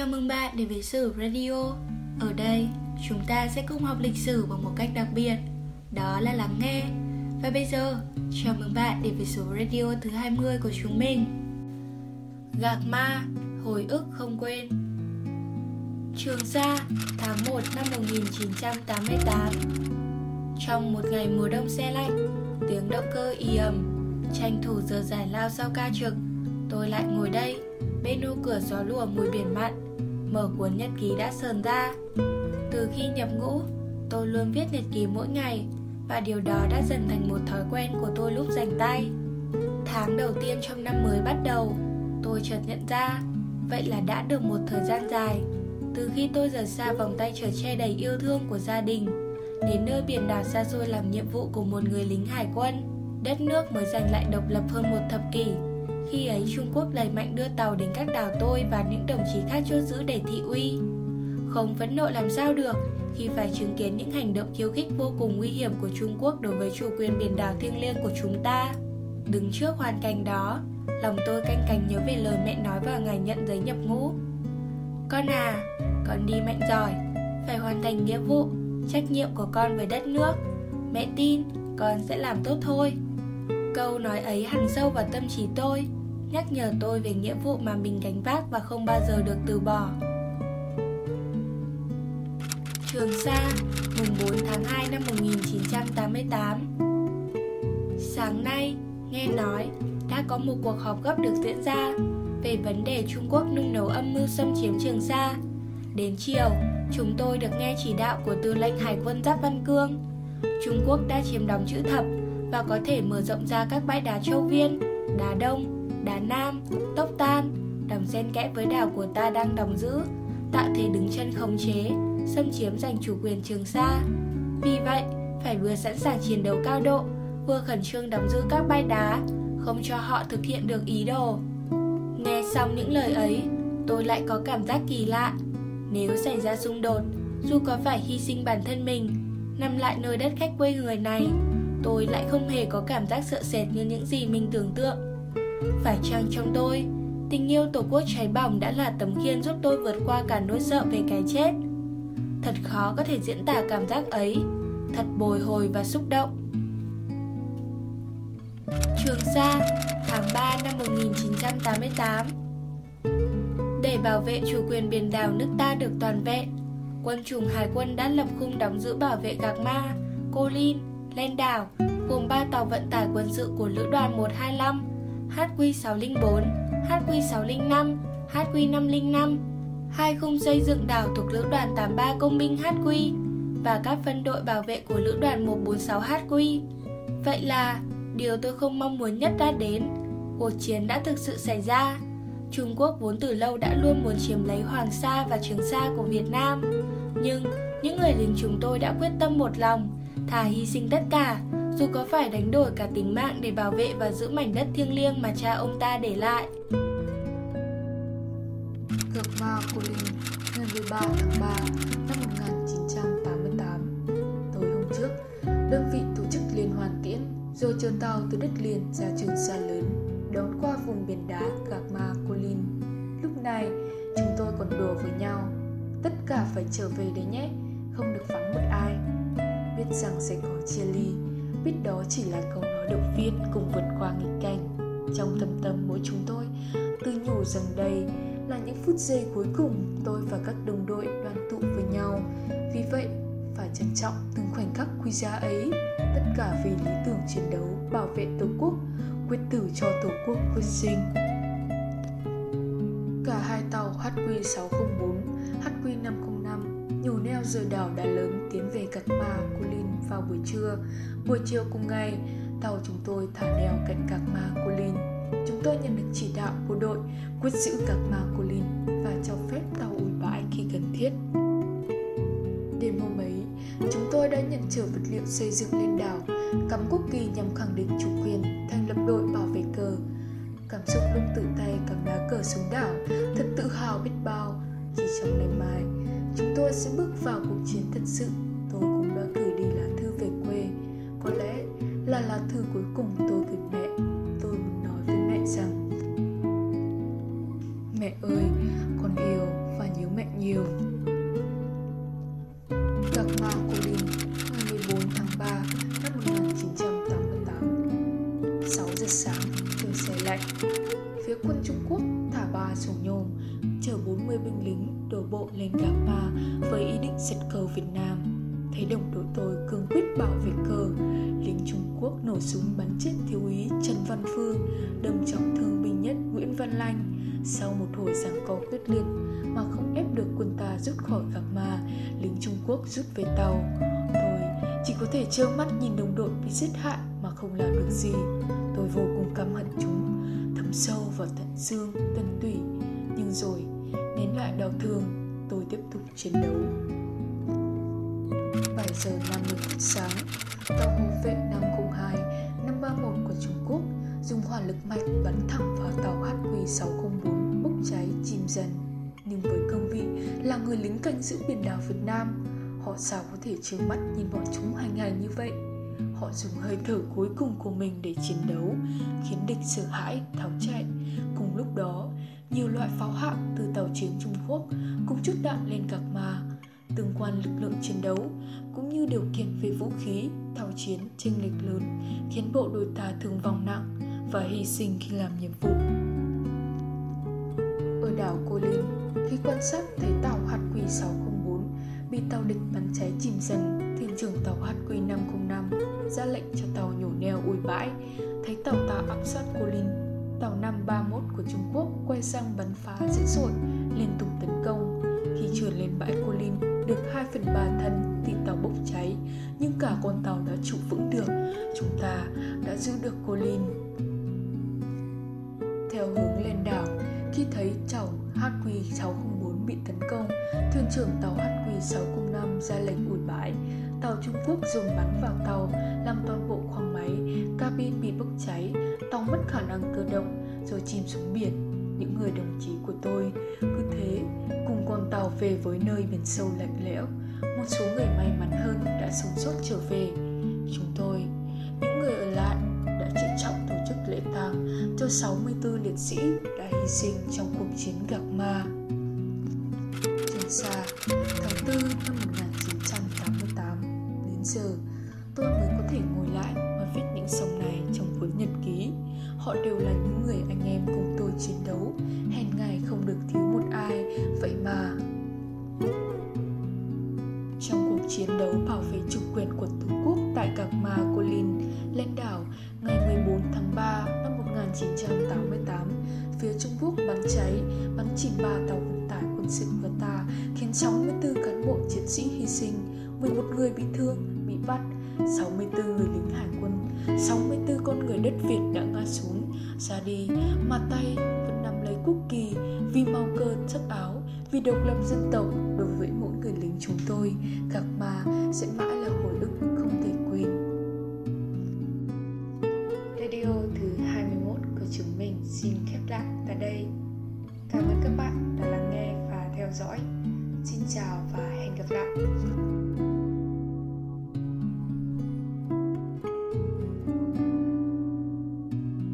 Chào mừng bạn đến với Sử Radio. Ở đây, chúng ta sẽ cùng học lịch sử bằng một cách đặc biệt Đó là lắng nghe. Và bây giờ, chào mừng bạn đến với số radio thứ 20 của chúng mình. Gạc Ma, hồi ức không quên. Trường Sa, tháng 1 năm 1988 Trong một ngày mùa đông xe lạnh Tiếng động cơ y ầm. Tranh thủ giờ giải lao sau ca trực Tôi lại ngồi đây Bên ô cửa gió lùa mùi biển mặn. Mở cuốn nhật ký đã sờn ra. Từ khi nhập ngũ, Tôi luôn viết nhật ký mỗi ngày, Và điều đó đã dần thành một thói quen của tôi lúc dành tay. Tháng đầu tiên trong năm mới bắt đầu, Tôi chợt nhận ra, Vậy là đã được một thời gian dài. Từ khi tôi rời xa vòng tay trở che đầy yêu thương của gia đình, Đến nơi biển đảo xa xôi làm nhiệm vụ của một người lính hải quân, Đất nước mới giành lại độc lập hơn một thập kỷ. Trung Quốc đẩy mạnh đưa tàu đến các đảo tôi và những đồng chí khác chốt giữ để thị uy. Không phẫn nộ làm sao được khi phải chứng kiến những hành động khiêu khích vô cùng nguy hiểm của Trung Quốc đối với chủ quyền biển đảo thiêng liêng của chúng ta. Đứng trước hoàn cảnh đó, lòng tôi canh cánh nhớ về lời mẹ nói vào ngày nhận giấy nhập ngũ. Con à, con đi mạnh giỏi, phải hoàn thành nghĩa vụ, trách nhiệm của con với đất nước. Mẹ tin con sẽ làm tốt thôi. Câu nói ấy hằn sâu vào tâm trí tôi nhắc nhở tôi về nghĩa vụ mà mình gánh vác và không bao giờ được từ bỏ. Trường Sa, mùng 4 tháng 2 năm 1988 Sáng nay, nghe nói đã có một cuộc họp gấp được diễn ra về vấn đề Trung Quốc nung nấu âm mưu xâm chiếm Trường Sa. Đến chiều, chúng tôi được nghe chỉ đạo của tư lệnh Hải quân Giáp Văn Cương. Trung Quốc đã chiếm đóng chữ thập và có thể mở rộng ra các bãi đá Châu Viên, Đá Đông Đá Nam, Tốc Tan, đầm xen kẽ với đảo của ta đang đóng giữ, tạo thế đứng chân khống chế, xâm chiếm giành chủ quyền Trường Sa. Vì vậy, phải vừa sẵn sàng chiến đấu cao độ, vừa khẩn trương đóng giữ các bãi đá, không cho họ thực hiện được ý đồ. Nghe xong những lời ấy, tôi lại có cảm giác kỳ lạ. Nếu xảy ra xung đột, dù có phải hy sinh bản thân mình, nằm lại nơi đất khách quê người này, tôi lại không hề có cảm giác sợ sệt như những gì mình tưởng tượng. Phải chăng trong tôi Tình yêu tổ quốc cháy bỏng đã là tấm khiên giúp tôi vượt qua cả nỗi sợ về cái chết? Thật khó có thể diễn tả cảm giác ấy. Thật bồi hồi và xúc động. Trường Sa, tháng 3 năm 1988 Để bảo vệ chủ quyền biển đảo nước ta được toàn vẹn Quân chủng hải quân đã lập khung đóng giữ bảo vệ Gạc Ma, Cô Linh, Lên Đảo Gồm 3 tàu vận tải quân sự của Lữ đoàn 125 HQ604, HQ605, HQ505, hai khung xây dựng đảo thuộc Lữ đoàn 83 Công binh HQ và các phân đội bảo vệ của Lữ đoàn 146 HQ. Vậy là điều tôi không mong muốn nhất đã đến. Cuộc chiến đã thực sự xảy ra. Trung Quốc vốn từ lâu đã luôn muốn chiếm lấy Hoàng Sa và Trường Sa của Việt Nam. Nhưng những người lính chúng tôi đã quyết tâm một lòng, thà hy sinh tất cả dù có phải đánh đổi cả tính mạng để bảo vệ và giữ mảnh đất thiêng liêng mà cha ông ta để lại. Gặp ma của Linh ngày 13 tháng 3 năm 1988 Tối hôm trước, đơn vị tổ chức liên hoàn tiễn rồi trơn tàu từ đất liền ra trường xa lớn đón qua vùng biển đá Gạc Ma Cô Linh. Lúc này, chúng tôi còn đùa với nhau Tất cả phải trở về đấy nhé, không được vắng một ai Biết rằng sẽ có chia ly biết đó chỉ là câu nói động viên cùng vượt qua nghịch cảnh. Trong thâm tâm mỗi chúng tôi tự nhủ rằng đây là những phút giây cuối cùng tôi và các đồng đội đoàn tụ với nhau. Vì vậy, phải trân trọng từng khoảnh khắc quý giá ấy, tất cả vì lý tưởng chiến đấu bảo vệ tổ quốc, quyết tử cho tổ quốc quyết sinh. Cả hai tàu HQ601 rùa đỏ rời đảo lớn tiến về Cạc Ma, Cô vào buổi trưa. Buổi chiều cùng ngày, tàu chúng tôi thả neo cạnh Cạc Ma, Cô Chúng tôi nhận được chỉ đạo bộ đội quyết giữ Cạc Ma, Cô và cho phép tàu ủi bãi khi cần thiết. Đêm hôm ấy, chúng tôi đã nhận trở vật liệu xây dựng lên đảo, cắm quốc kỳ nhằm khẳng định chủ quyền, thành lập đội bảo vệ cờ. Cảm xúc lúc tự tay cắm lá cờ xuống đảo, thật tự hào biết bao. Chỉ trong ngày mai, chúng tôi sẽ bước vào cuộc chiến thật sự. Tôi cũng đã gửi đi lá thư về quê. Có lẽ là lá thư cuối cùng tôi gửi mẹ. Tôi muốn nói với mẹ rằng mẹ ơi con yêu và nhớ mẹ nhiều. Đặc Ma Cô Đình, ngày 14 tháng 3 năm 1988 6 giờ sáng, trời xe lạnh. Phía quân Trung Quốc thả ba sổ nhôm chở 40 binh lính đổ bộ lên Gạc Ma với ý định giật cờ Việt Nam. Thấy đồng đội tôi cương quyết bảo vệ cờ lính Trung Quốc nổ súng bắn chết thiếu úy Trần Văn Phương đâm trọng thương binh nhất Nguyễn Văn Lanh. Sau một hồi giằng co quyết liệt mà không ép được quân ta rút khỏi Gạc Ma, lính Trung Quốc rút về tàu. Tôi chỉ có thể trơ mắt nhìn đồng đội bị giết hại mà không làm được gì. Tôi vô cùng căm hận chúng, thấm sâu vào tận xương, tận tủy. Nhưng rồi nén lại đau thương, tôi tiếp tục chiến đấu. 7 giờ 50 phút sáng, tàu hộ vệ 502 531 của Trung Quốc dùng hỏa lực mạnh bắn thẳng vào tàu HQ604 bốc cháy chìm dần. Nhưng với cương vị là người lính canh giữ biển đảo Việt Nam, họ sao có thể trơ mắt nhìn bọn chúng hành hành như vậy? Họ dùng hơi thở cuối cùng của mình để chiến đấu, khiến địch sợ hãi, tháo chạy. Cùng lúc đó nhiều loại pháo hạng từ tàu chiến Trung Quốc cùng chút đạn lên gạc mà tương quan lực lượng chiến đấu, cũng như điều kiện về vũ khí, tàu chiến chênh lệch lớn, khiến bộ đội ta thương vong nặng và hy sinh khi làm nhiệm vụ. Ở đảo Cô Linh, khi quan sát thấy tàu hạt HQ604 bị tàu địch bắn cháy chìm dần, thuyền trưởng tàu hạt HQ505 ra lệnh cho tàu nhổ neo ủi bãi, thấy tàu ta áp sát Cô Linh tàu 531 của Trung Quốc quay sang bắn phá dữ dội, liên tục tấn công. Khi trượt lên bãi Cô được 2 phần 3 thân thì tàu bốc cháy, nhưng cả con tàu đã trụ vững được. Chúng ta đã giữ được Cô theo hướng lên đảo, khi thấy tàu HQ604 bị tấn công, thuyền trưởng tàu HQ605 ra lệnh ủi bãi tàu Trung Quốc dùng bắn vào tàu, làm toàn bộ khoang máy, cabin bị bốc cháy, tàu mất khả năng cơ động rồi chìm xuống biển. Những người đồng chí của tôi cứ thế cùng con tàu về với nơi biển sâu lạnh lẽo. Một số người may mắn hơn đã sống sót trở về. Chúng tôi, những người ở lại đã trịnh trọng tổ chức lễ tang cho 64 liệt sĩ đã hy sinh trong cuộc chiến gạc ma. Trên xa tháng 4 năm giờ tôi mới có thể ngồi lại ra đi, mà tay vẫn nắm lấy quốc kỳ vì màu cơ chất áo, vì độc lập dân tộc đối với mỗi người lính chúng tôi, gạc ma sẽ mãi là hồi ức không thể quên. Radio thứ 21 của chúng mình xin khép lại tại đây. Cảm ơn các bạn đã lắng nghe và theo dõi. Xin chào và hẹn gặp lại.